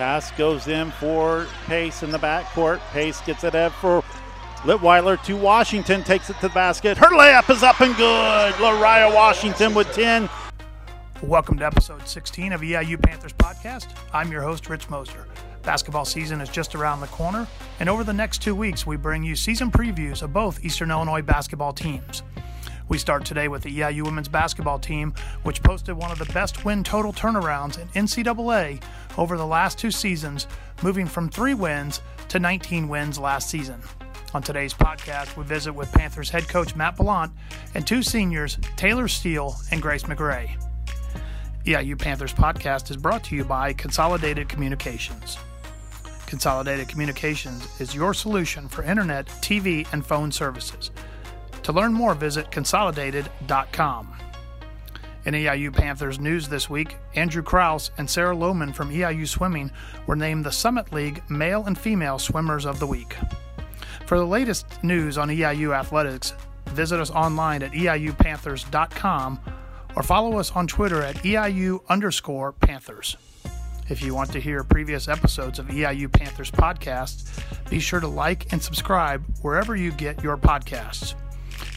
Pass goes in for Pace in the backcourt. Pace gets it up for Litweiler to Washington, takes it to the basket. Her layup is up and good. Lariah Washington with 10. Welcome to episode 16 of EIU Panthers podcast. I'm your host, Rich Moser. Basketball season is just around the corner, and over the next two weeks, we bring you season previews of both Eastern Illinois basketball teams. We start today with the EIU women's basketball team, which posted one of the best win total turnarounds in NCAA over the last two seasons, moving from three wins to 19 wins last season. On today's podcast, we visit with Panthers head coach Matt Bollant and two seniors, Taylor Steele and Grace McRae. EIU Panthers podcast is brought to you by Consolidated Communications. Consolidated Communications is your solution for internet, TV, and phone services. To learn more, visit consolidated.com. In EIU Panthers news this week, Andrew Kraus and Sarah Lohman from EIU Swimming were named the Summit League Male and Female Swimmers of the Week. For the latest news on EIU athletics, visit us online at eiupanthers.com or follow us on Twitter at EIU underscore Panthers. If you want to hear previous episodes of EIU Panthers podcasts, be sure to like and subscribe wherever you get your podcasts.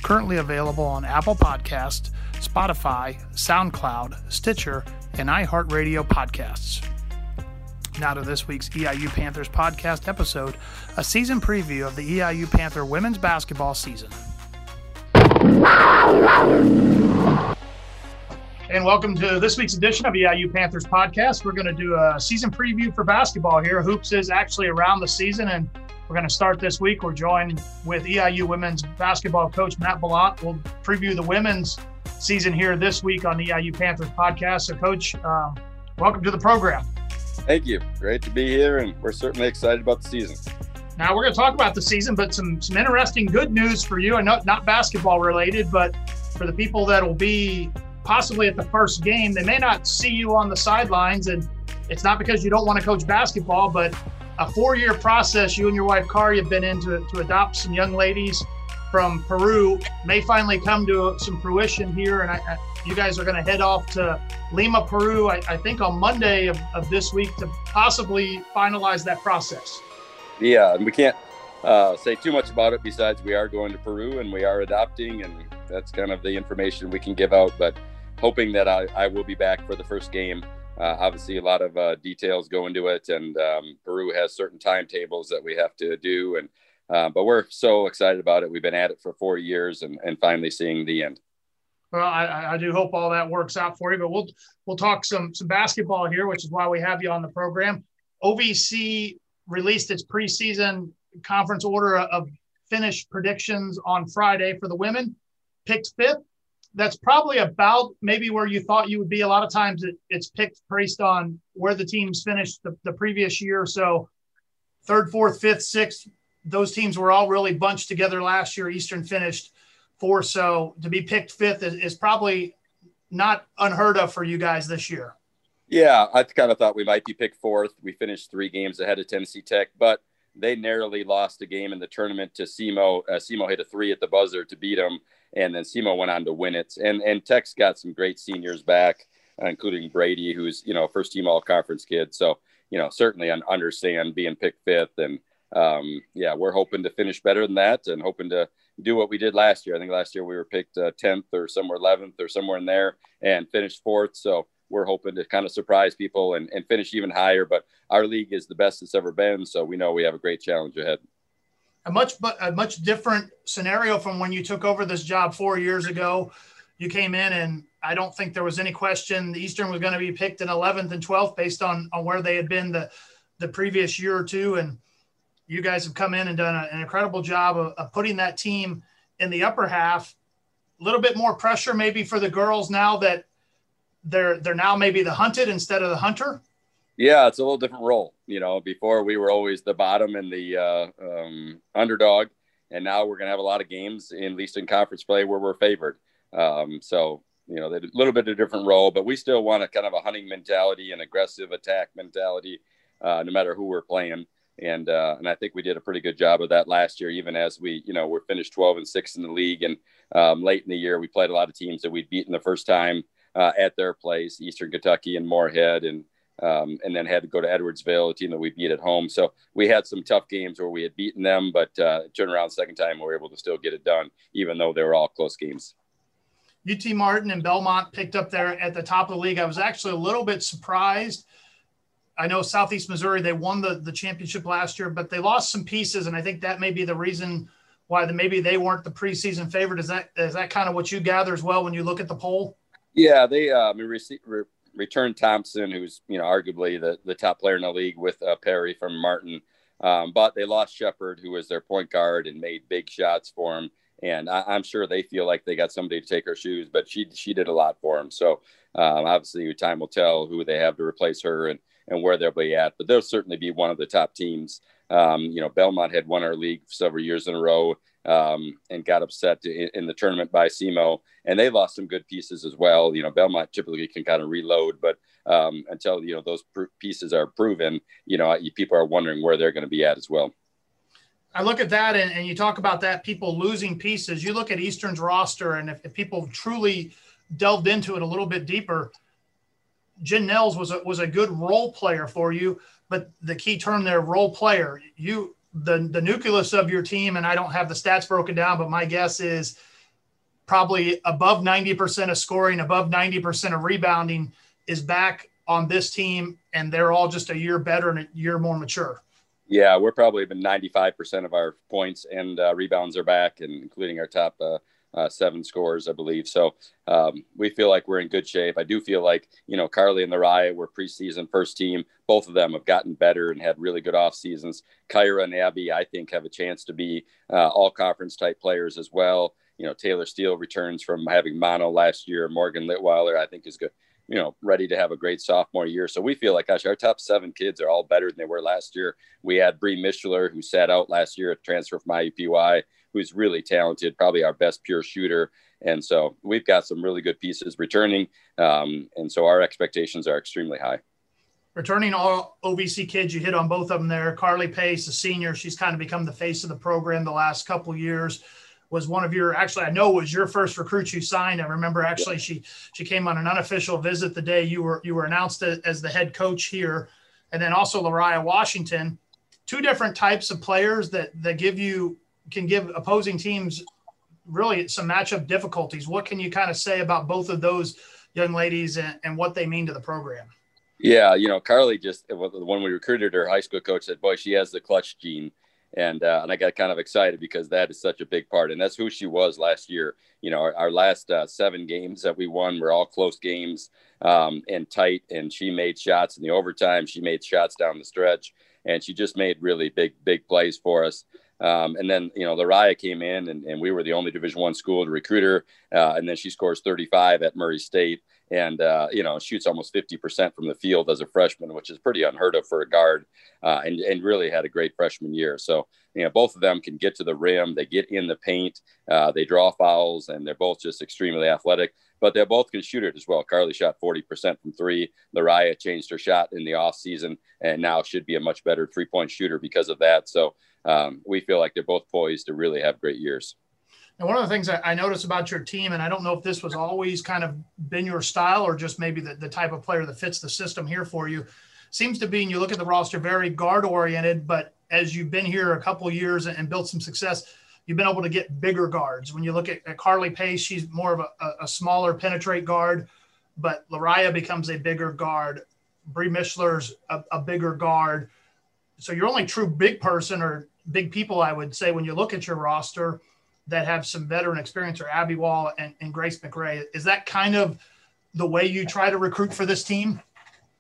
Currently available on Apple Podcasts, Spotify, SoundCloud, Stitcher, and iHeartRadio podcasts. Now to this week's EIU Panthers podcast episode, a season preview of the EIU Panther women's basketball season. And welcome to this week's edition of EIU Panthers podcast. We're going to do a season preview for basketball here. Hoops is actually around the season, and we're going to start this week. We're joined with EIU women's basketball coach Matt Bollant. We'll preview the women's season here this week on the EIU Panthers podcast. So, Coach, um, welcome to the program. Thank you. Great to be here, and we're certainly excited about the season. Now we're going to talk about the season, but some some interesting good news for you, and not not basketball related, but for the people that will be possibly at the first game. They may not see you on the sidelines, and it's not because you don't want to coach basketball, but a four-year process you and your wife Kari have been in to, to adopt some young ladies from Peru may finally come to some fruition here, and I, I, you guys are going to head off to Lima, Peru, I, I think on Monday of, of, this week to possibly finalize that process. Yeah, and we can't uh, say too much about it besides we are going to Peru and we are adopting, and that's kind of the information we can give out. But hoping that I, I will be back for the first game. Uh, obviously, a lot of uh, details go into it, and um, Peru has certain timetables that we have to do. And uh, but we're so excited about it. We've been at it for four years, and, and finally seeing the end. Well, I, I do hope all that works out for you. But we'll we'll talk some some basketball here, which is why we have you on the program. OVC released its preseason conference order of finish predictions on Friday for the women. Picked fifth that's probably about maybe where you thought you would be. A lot of times it, it's picked based on where the teams finished the, the previous year. So third, fourth, fifth, sixth, those teams were all really bunched together last year. Eastern finished fourth. So to be picked fifth is, is probably not unheard of for you guys this year. Yeah, I kind of thought we might be picked fourth. We finished three games ahead of Tennessee Tech, but they narrowly lost a game in the tournament to SEMO. Uh, SEMO hit a three at the buzzer to beat them and then SEMO went on to win it. And and Tech's got some great seniors back, uh, including Brady, who's you know first team all conference kid. So you know certainly understand being picked fifth, and um, yeah, we're hoping to finish better than that, and hoping to do what we did last year. I think last year we were picked uh, tenth or somewhere eleventh or somewhere in there, and finished fourth. So we're hoping to kind of surprise people and, and finish even higher. But our league is the best it's ever been, so we know we have a great challenge ahead a much but a much different scenario from when you took over this job four years ago. You came in and I don't think there was any question the Eastern was going to be picked in 11th and 12th based on on where they had been the the previous year or two. And you guys have come in and done a, an incredible job of, of putting that team in the upper half. A little bit more pressure maybe for the girls now that they're they're now maybe the hunted instead of the hunter. Yeah, it's a little different role. You know, before we were always the bottom and the uh, um, underdog, and now we're going to have a lot of games in least in conference play where we're favored. Um, so you know, a little bit of a different role, but we still want a kind of a hunting mentality and aggressive attack mentality, uh, no matter who we're playing. And uh, and I think we did a pretty good job of that last year, even as we you know we're finished 12 and six in the league, and um, late in the year we played a lot of teams that we'd beaten the first time uh, at their place, Eastern Kentucky and Morehead and um, and then had to go to Edwardsville, a team that we beat at home. So we had some tough games where we had beaten them, but uh, turned around second time we were able to still get it done, even though they were all close games. UT Martin and Belmont picked up there at the top of the league. I was actually a little bit surprised. I know Southeast Missouri, they won the, the championship last year, but they lost some pieces. And I think that may be the reason why the, maybe they weren't the preseason favorite. Is that, is that kind of what you gather as well when you look at the poll? Yeah, they um, re- re- returned Thompson, who's, you know, arguably the, the top player in the league with uh, Perry from Martin. Um, but they lost Shepard, who was their point guard and made big shots for him and I, am sure they feel like they got somebody to take her shoes. But she she did a lot for them. So um, obviously, time will tell who they have to replace her and and where they'll be at. But they'll certainly be one of the top teams. Um, you know, Belmont had won our league several years in a row um, and got upset in, in, the tournament by SEMO, and they lost some good pieces as well. You know, Belmont typically can kind of reload, but um, until you know those pr- pieces are proven, you know, people are wondering where they're going to be at as well. I look at that and, and, you talk about that people losing pieces. You look at Eastern's roster, and if, if people truly delved into it a little bit deeper, Jen Nels was a, was a good role player for you. But the key term there, role player, you the the nucleus of your team, and I don't have the stats broken down, but my guess is probably above 90% of scoring, above 90% of rebounding is back on this team, and they're all just a year better and a year more mature. Yeah, we're probably even 95% of our points and uh, rebounds are back, and including our top uh, uh, seven scores, I believe. So um, we feel like we're in good shape. I do feel like, you know, Carly and Lariah were preseason first team. Both of them have gotten better and had really good off seasons. Kyra and Abby, I think, have a chance to be uh, all conference type players as well. You know, Taylor Steele returns from having mono last year. Morgan Litweiler, I think, is good you know, ready to have a great sophomore year. So we feel like, gosh, our top seven kids are all better than they were last year. We had Bree Mischler, who sat out last year at transfer from IUPUI, who's really talented, probably our best pure shooter. And so we've got some really good pieces returning. Um, and so our expectations are extremely high. Returning all OVC kids, you hit on both of them there. Carly Pace, a senior, she's kind of become the face of the program the last couple years was one of your actually I know was your first recruit you signed. I remember actually she she came on an unofficial visit the day you were you were announced as the head coach here, and then also Lariah Washington, two different types of players that that give you can give opposing teams really some matchup difficulties. What can you kind of say about both of those young ladies and, and what they mean to the program? Yeah, you know, Carly just when we recruited her, high school coach said, "Boy, she has the clutch gene." and uh, and I got kind of excited because that is such a big part, and that's who she was last year. You know, our, our last uh, seven games that we won were all close games um, and tight, and she made shots in the overtime. She made shots down the stretch, and she just made really big big plays for us. Um, and then you know Lariah came in, and, and we were the only Division One school to recruit her, uh, and then she scores 35 at Murray State and uh, you know shoots almost 50% from the field as a freshman which is pretty unheard of for a guard uh, and, and really had a great freshman year. So you know both of them can get to the rim they get in the paint uh, they draw fouls and they're both just extremely athletic but they both can shoot it as well. Carly shot 40% from three lariah changed her shot in the off season and now should be a much better three point shooter because of that. So um, we feel like they're both poised to really have great years and one of the things I noticed about your team, and I don't know if this was always kind of been your style or just maybe the, the type of player that fits the system here for you, seems to be, and you look at the roster, very guard oriented. But as you've been here a couple years and built some success, you've been able to get bigger guards. When you look at, at Carly Pace, she's more of a, a smaller penetrate guard, but Lariah becomes a bigger guard. Bree Mischler's a, a bigger guard. So your only true big person or big people, I would say, when you look at your roster – that have some veteran experience are Abby Wall and, and Grace McRae. Is that kind of the way you try to recruit for this team?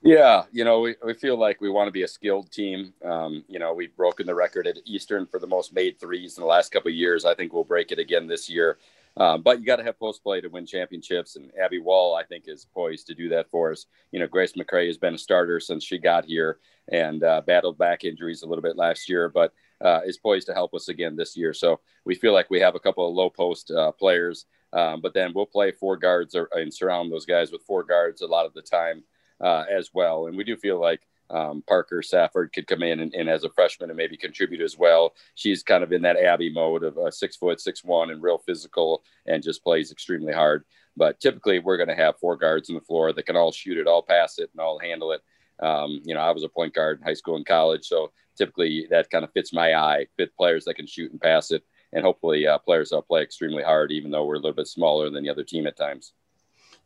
Yeah, you know, we, we feel like we want to be a skilled team. Um, you know, we've broken the record at Eastern for the most made threes in the last couple of years. I think we'll break it again this year. Um, but you got to have post play to win championships, and Abby Wall, I think, is poised to do that for us. You know, Grace McRae has been a starter since she got here and uh, battled back injuries a little bit last year, but uh, is poised to help us again this year. So we feel like we have a couple of low post uh, players, um, but then we'll play four guards or, and surround those guys with four guards a lot of the time uh, as well. And we do feel like um, Parker Safford could come in and, and, as a freshman and maybe contribute as well. She's kind of in that Abby mode of uh, six foot, six one, and real physical, and just plays extremely hard. But typically, we're going to have four guards on the floor that can all shoot it, all pass it, and all handle it. Um, you know, I was a point guard in high school and college, so typically that kind of fits my eye, fit players that can shoot and pass it, and hopefully uh, players that play extremely hard, even though we're a little bit smaller than the other team at times.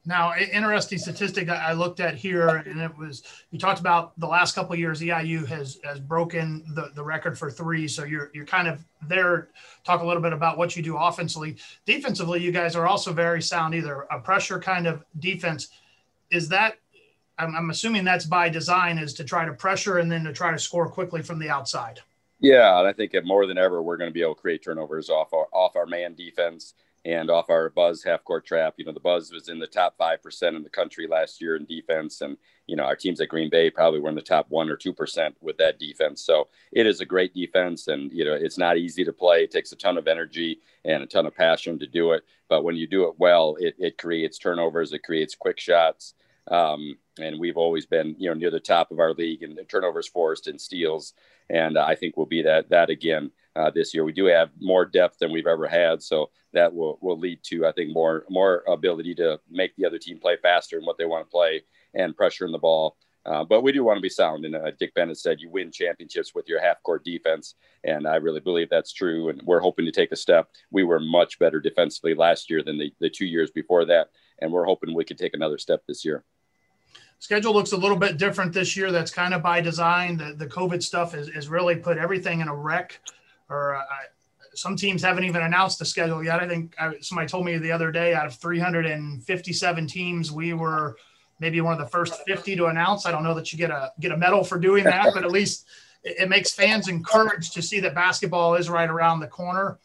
Now, interesting statistic I looked at here, and it was you talked about the last couple years. EIU has has broken the, the record for three, so you're you're kind of there. Talk a little bit about what you do offensively, defensively. You guys are also very sound, either a pressure kind of defense. Is that I'm, I'm assuming that's by design, is to try to pressure and then to try to score quickly from the outside. Yeah, and I think more than ever, we're going to be able to create turnovers off our off our man defense and off our buzz half court trap. You know, the buzz was in the top 5% in the country last year in defense. And, you know, our teams at Green Bay probably were in the top one or 2% with that defense. So it is a great defense. And, you know, it's not easy to play. It takes a ton of energy and a ton of passion to do it. But when you do it well, it, it creates turnovers, it creates quick shots. Um, and we've always been, you know, near the top of our league in turnovers forced and steals. And I think we'll be that, that again uh, this year. We do have more depth than we've ever had, so that will will lead to I think more more ability to make the other team play faster and what they want to play and pressure in the ball. Uh, but we do want to be sound. And uh, Dick Bennett said you win championships with your half court defense. And I really believe that's true. And we're hoping to take a step. We were much better defensively last year than the, the two years before that. And we're hoping we could take another step this year. Schedule looks a little bit different this year. That's kind of by design. The, the COVID stuff has, really put everything in a wreck or uh, some teams haven't even announced the schedule yet. I think I, somebody told me the other day out of 357 teams, we were maybe one of the first 50 to announce. I don't know that you get a get a medal for doing that, but at least it, it makes fans encouraged to see that basketball is right around the corner.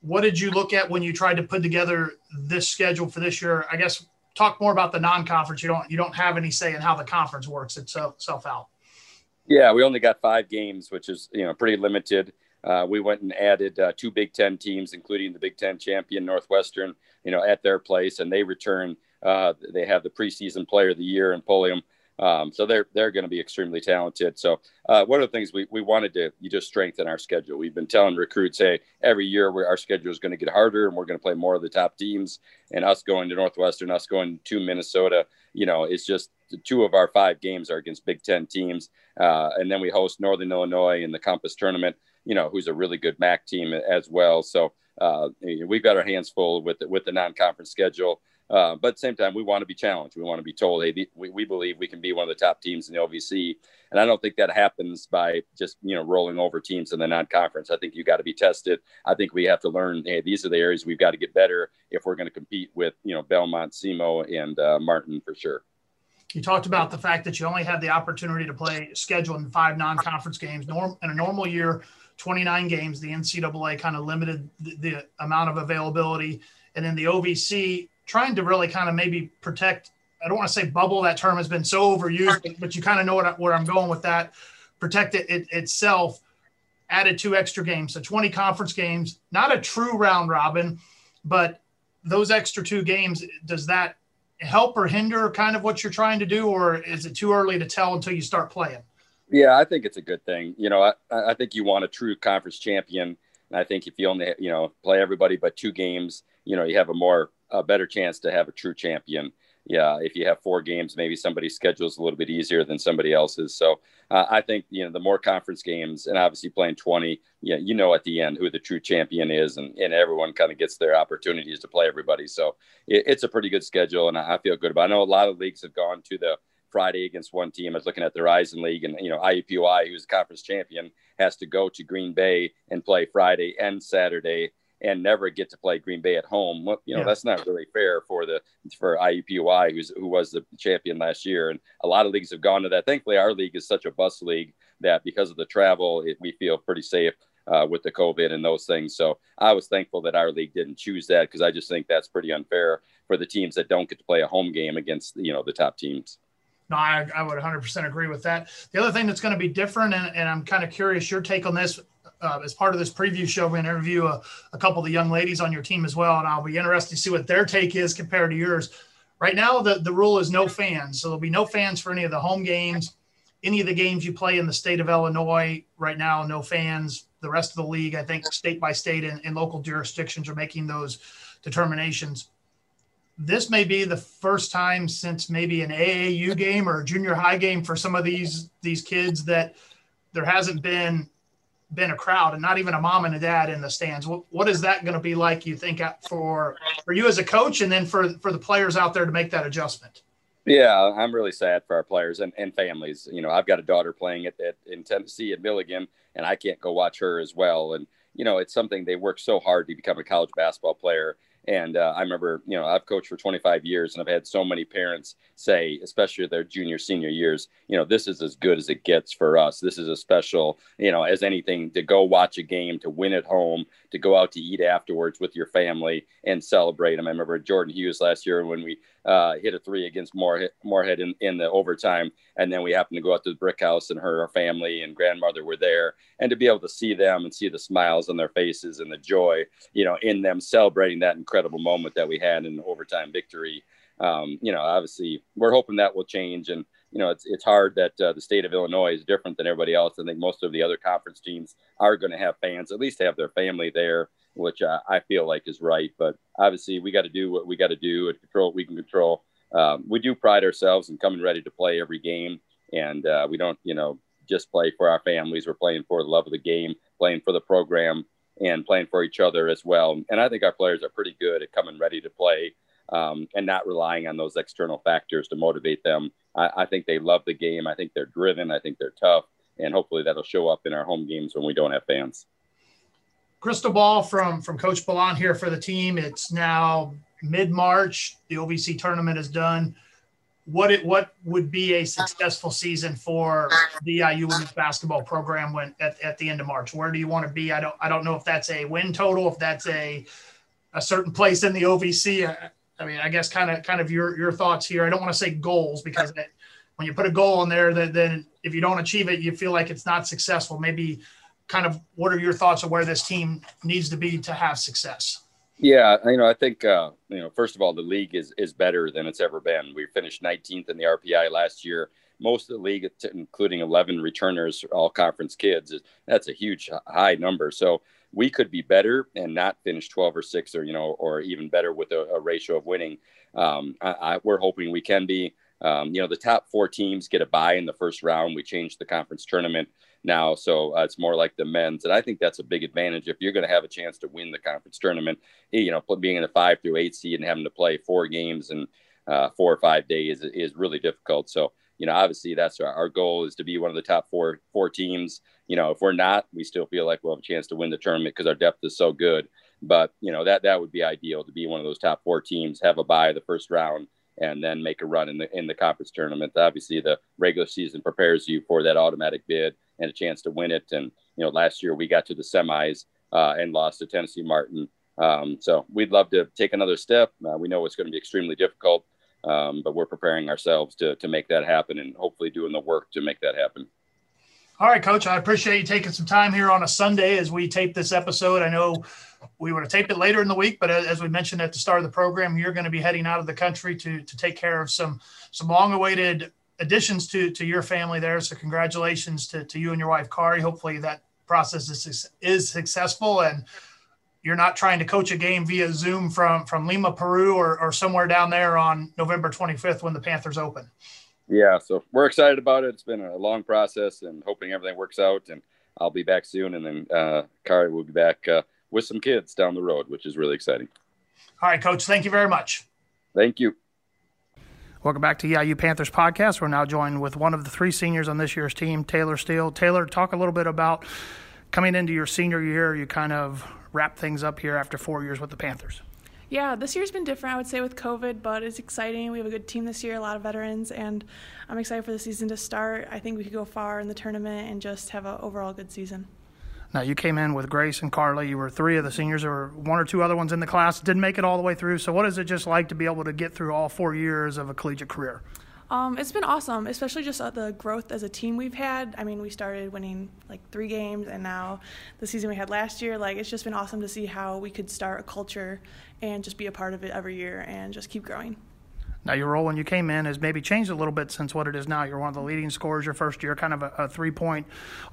What did you look at when you tried to put together this schedule for this year? I guess talk more about the non-conference. You don't you don't have any say in how the conference works itself, out. Yeah, we only got five games, which is you know pretty limited. Uh, we went and added uh, two Big Ten teams, including the Big Ten champion Northwestern, you know, at their place, and they return. Uh, they have the preseason player of the year in Pulliam, um, so they're they're going to be extremely talented. So uh, one of the things we, we wanted to you just strengthen our schedule. We've been telling recruits, hey, every year our schedule is going to get harder, and we're going to play more of the top teams. And us going to Northwestern, us going to Minnesota, you know, it's just two of our five games are against Big Ten teams, uh, and then we host Northern Illinois in the Compass tournament. You know, who's a really good MAC team as well. So uh, we've got our hands full with the, with the non-conference schedule. Uh, but at the same time, we want to be challenged. We want to be told, hey, we, we believe we can be one of the top teams in the OVC. And I don't think that happens by just, you know, rolling over teams in the non-conference. I think you got to be tested. I think we have to learn, hey, these are the areas we've got to get better if we're going to compete with, you know, Belmont, SEMO, and uh, Martin for sure. You talked about the fact that you only had the opportunity to play scheduled in five non-conference games. Norm in a normal year, 29 games. The NCAA kind of limited the, the amount of availability, and then the OVC trying to really kind of maybe protect. I don't want to say bubble. That term has been so overused, but, you kind of know what, where I'm going with that. Protect it, it itself. Added two extra games, so 20 conference games. Not a true round robin, but those extra two games. Does that help or hinder kind of what you're trying to do, or is it too early to tell until you start playing? Yeah, I think it's a good thing. You know, I, I think you want a true conference champion. And I think if you only, you know, play everybody but two games, you know, you have a more, a better chance to have a true champion. Yeah, if you have four games, maybe somebody's schedule is a little bit easier than somebody else's. So uh, I think you know the more conference games, and obviously playing twenty, yeah, you know at the end who the true champion is, and, and everyone kind of gets their opportunities to play everybody. So it, it's a pretty good schedule, and I feel good about. It. I know a lot of leagues have gone to the Friday against one team. I was looking at the Horizon League, and you know IUPUI, who's conference champion, has to go to Green Bay and play Friday and Saturday, and never get to play Green Bay at home. Well, you know yeah. that's not really fair for the for IUPUI, who's who was the champion last year. And a lot of leagues have gone to that. Thankfully, our league is such a bus league that because of the travel, it, we feel pretty safe. Uh, with the COVID and those things. So I was thankful that our league didn't choose that because I just think that's pretty unfair for the teams that don't get to play a home game against, you know, the top teams. No, I, I would 100% agree with that. The other thing that's going to be different, and, and I'm kind of curious your take on this. Uh, as part of this preview show, we're going to interview a, a, couple of the young ladies on your team as well, and I'll be interested to see what their take is compared to yours. Right now, the, the rule is no fans, so there'll be no fans for any of the home games, any of the games you play in the state of Illinois. Right now, no fans. The rest of the league, I think, state by state and, and local jurisdictions are making those determinations this may be the first time since maybe an AAU game or a junior high game for some of these these kids that there hasn't been been a crowd and not even a mom and a dad in the stands. What, what is that going to be like? You think for for you as a coach, and then for for the players out there to make that adjustment? Yeah, I'm really sad for our players and, and families. You know, I've got a daughter playing at, at in Tennessee at Milligan, and I can't go watch her as well. And you know, it's something they work so hard to become a college basketball player and uh, I remember, you know, I've coached for 25 years and I've had so many parents say, especially their junior, senior years, you know, this is as good as it gets for us. This is a special, you know, as anything to go watch a game, to win at home, to go out to eat afterwards with your family and celebrate them. I remember Jordan Hughes last year when we uh, hit a three against Morehead in, in the overtime. And then we happened to go out to the brick house and her, her family and grandmother were there. And to be able to see them and see the smiles on their faces and the joy, you know, in them celebrating that incredible moment that we had in the overtime victory. Um, you know, obviously we're hoping that will change. And, you know, it's, it's hard that uh, the state of Illinois is different than everybody else. I think most of the other conference teams are going to have fans, at least have their family there which I, I feel like is right. But obviously, we got to do what we got to do and control what we can control. Um, we do pride ourselves in coming ready to play every game, and uh, we don't, you know, just play for our families. We're playing for the love of the game, playing for the program, and playing for each other as well. And I think our players are pretty good at coming ready to play um, and not relying on those external factors to motivate them. I, I think they love the game. I think they're driven. I think they're tough, and hopefully that'll show up in our home games when we don't have fans crystal ball from from Coach Bollant here for the team. It's now mid March. The OVC tournament is done. What it what would be a successful season for the IU women's basketball program when at, at the end of March? Where do you want to be? I don't I don't know if that's a win total, if that's a a certain place in the OVC. I, I mean, I guess kind of kind of your your thoughts here. I don't want to say goals because it, when you put a goal in there, that then if you don't achieve it, you feel like it's not successful. Maybe kind of what are your thoughts of where this team needs to be to have success? Yeah, you know, I think uh, you know, first of all, the league is is better than it's ever been. We finished 19th in the RPI last year. Most of the league, including 11 returners, all conference kids, that's a huge high number. So we could be better and not finish 12 or six, or you know, or even better with a, a ratio of winning. Um, I, I, we're hoping we can be. Um, you know, the top four teams get a bye in the first round. We changed the conference tournament now. So uh, it's more like the men's. And I think that's a big advantage if you're going to have a chance to win the conference tournament, you know, being in a five through eight seed and having to play four games in uh, four or five days is, is really difficult. So, you know, obviously that's our, our, goal is to be one of the top four, four teams. You know, if we're not, we still feel like we'll have a chance to win the tournament because our depth is so good. But, you know, that, that would be ideal to be one of those top four teams, have a bye the first round and then make a run in the in the conference tournament. Obviously, the regular season prepares you for that automatic bid and a chance to win it. And you know, last year we got to the semis uh, and lost to Tennessee Martin. Um, so we'd love to take another step. Uh, we know it's going to be extremely difficult, um, but we're preparing ourselves to to make that happen and hopefully doing the work to make that happen. All right, Coach. I appreciate you taking some time here on a Sunday as we tape this episode. I know we would have taped it later in the week, but as we mentioned at the start of the program, you're going to be heading out of the country to to take care of some some long-awaited additions to to your family there. So congratulations to, to you and your wife, Kari. Hopefully that process is is successful and you're not trying to coach a game via Zoom from from Lima, Peru, or, or somewhere down there on November 25th when the Panthers open. Yeah, so we're excited about it. It's been a long process, and hoping everything works out. And I'll be back soon, and then uh, Kari will be back uh, with some kids down the road, which is really exciting. All right, Coach. Thank you very much. Thank you. Welcome back to EIU Panthers podcast. We're now joined with one of the three seniors on this year's team, Taylor Steele. Taylor, talk a little bit about coming into your senior year. You kind of wrap things up here after four years with the Panthers. Yeah, this year's been different, I would say, with COVID, but it's exciting. We have a good team this year, a lot of veterans, and I'm excited for the season to start. I think we could go far in the tournament and just have an overall good season. Now you came in with Grace and Carly. You were three of the seniors. There were one or two other ones in the class. Didn't make it all the way through. So what is it just like to be able to get through all four years of a collegiate career? Um, it's been awesome, especially just uh, the growth as a team we've had. I mean, we started winning like three games, and now the season we had last year. Like, it's just been awesome to see how we could start a culture and just be a part of it every year and just keep growing. Now, your role when you came in has maybe changed a little bit since what it is now. You're one of the leading scorers your first year, kind of a, a three point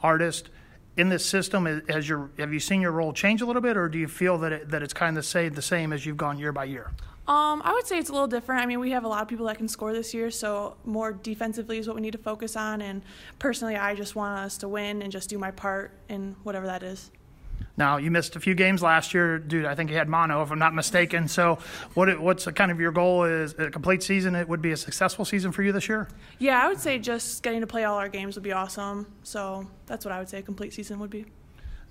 artist in this system, has your have you seen your role change a little bit, or do you feel that it, that it's kind of stayed the same as you've gone year by year? Um, I would say it's a little different. I mean, we have a lot of people that can score this year, so more defensively is what we need to focus on. And personally, I just want us to win and just do my part in whatever that is. Now you missed a few games last year, dude. I think you had mono, if I'm not mistaken. So, what what's kind of your goal? Is a complete season? It would be a successful season for you this year. Yeah, I would say just getting to play all our games would be awesome. So that's what I would say a complete season would be.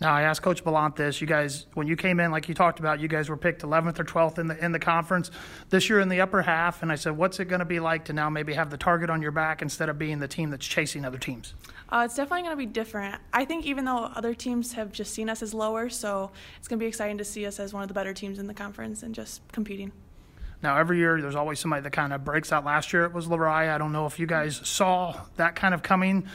Now I asked Coach Bollant this. You guys, when you came in, like you talked about, you guys were picked 11th or 12th in the in the conference this year in the upper half. And I said, what's it going to be like to now maybe have the target on your back instead of being the team that's chasing other teams? Uh, it's definitely going to be different. I think even though other teams have just seen us as lower, so it's going to be exciting to see us as one of the better teams in the conference and just competing. Now, every year there's always somebody that kind of breaks out. Last year it was Lariah. I don't know if you guys saw that kind of coming.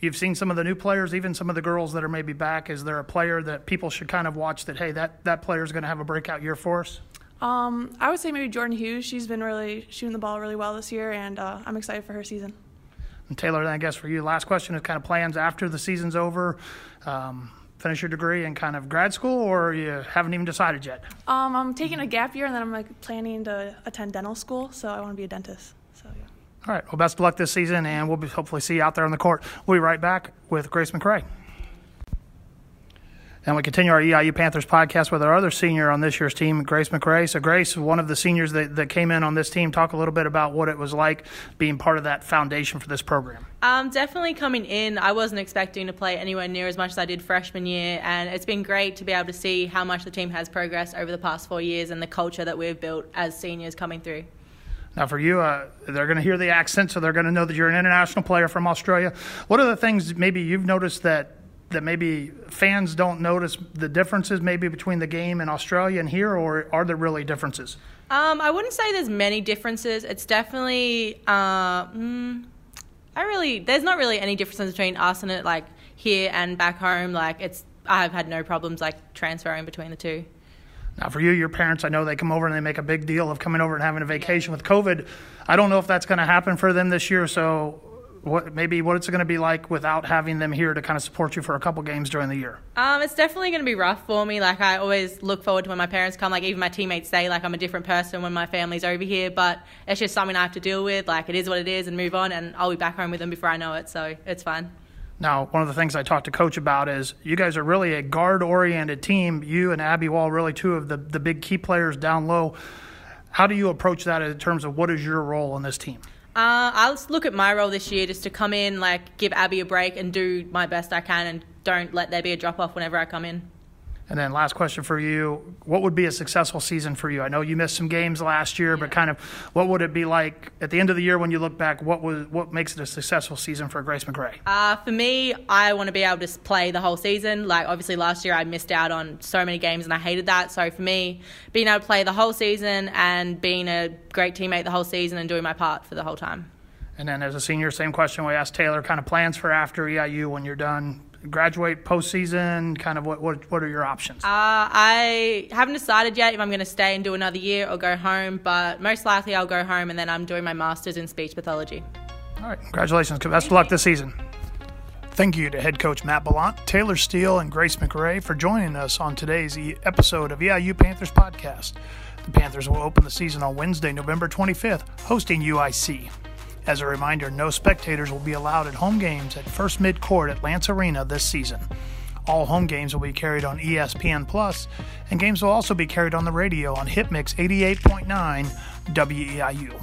You've seen some of the new players, even some of the girls that are maybe back. Is there a player that people should kind of watch that, hey, that, that player is going to have a breakout year for us? Um, I would say maybe Jordan Hughes. She's been really shooting the ball really well this year, and uh, I'm excited for her season. And Taylor, then I guess for you, last question is kind of plans after the season's over. Um, finish your degree in kind of grad school, or you haven't even decided yet? Um, I'm taking a gap year, and then I'm like planning to attend dental school. So I want to be a dentist. All right. Well, best of luck this season, and we'll be, hopefully see you out there on the court. We'll be right back with Grace McRae. And we continue our EIU Panthers podcast with our other senior on this year's team, Grace McRae. So, Grace, one of the seniors that, that came in on this team, talk a little bit about what it was like being part of that foundation for this program. Um, definitely coming in, I wasn't expecting to play anywhere near as much as I did freshman year, and it's been great to be able to see how much the team has progressed over the past four years and the culture that we've built as seniors coming through. Now, for you, uh, they're going to hear the accent, so they're going to know that you're an international player from Australia. What are the things maybe you've noticed that that maybe fans don't notice the differences maybe between the game in Australia and here, or are there really differences? Um, I wouldn't say there's many differences. It's definitely, uh, mm, I really, there's not really any differences between us and it like here and back home. Like it's, I've had no problems like transferring between the two. Now, for you, your parents, I know they come over and they make a big deal of coming over and having a vacation with COVID. I don't know if that's going to happen for them this year. So, what maybe what it's going to be like without having them here to kind of support you for a couple games during the year? Um, it's definitely going to be rough for me. Like I always look forward to when my parents come. Like even my teammates say, like I'm a different person when my family's over here. But it's just something I have to deal with. Like it is what it is, and move on. And I'll be back home with them before I know it. So it's fine. Now, one of the things I talked to Coach about is you guys are really a guard oriented team. You and Abby Wall, really two of the, the big key players down low. How do you approach that in terms of what is your role on this team? Uh, I'll look at my role this year just to come in, like give Abby a break and do my best I can, and don't let there be a drop off whenever I come in. And then last question for you: What would be a successful season for you? I know you missed some games last year, yeah. but kind of what would it be like at the end of the year when you look back? What was what makes it a successful season for Grace McRae? Uh, for me, I want to be able to play the whole season. Like obviously last year, I missed out on so many games, and I hated that. So for me, being able to play the whole season and being a great teammate the whole season and doing my part for the whole time. And then as a senior, same question we asked Taylor: kind of plans for after EIU when you're done graduate postseason? Kind of what what, what are your options? Uh, I haven't decided yet if I'm going to stay and do another year or go home, but most likely I'll go home and then I'm doing my master's in speech pathology. All right, congratulations. Best of luck this season. Thank you to head coach Matt Bollant, Taylor Steele, and Grace McRae for joining us on today's episode of EIU Panthers podcast. The Panthers will open the season on Wednesday, November 25th, hosting UIC. As a reminder, no spectators will be allowed at home games at First Mid Court at Lantz Arena this season. All home games will be carried on ESPN Plus, and games will also be carried on the radio on Hitmix 88.9 WEIU.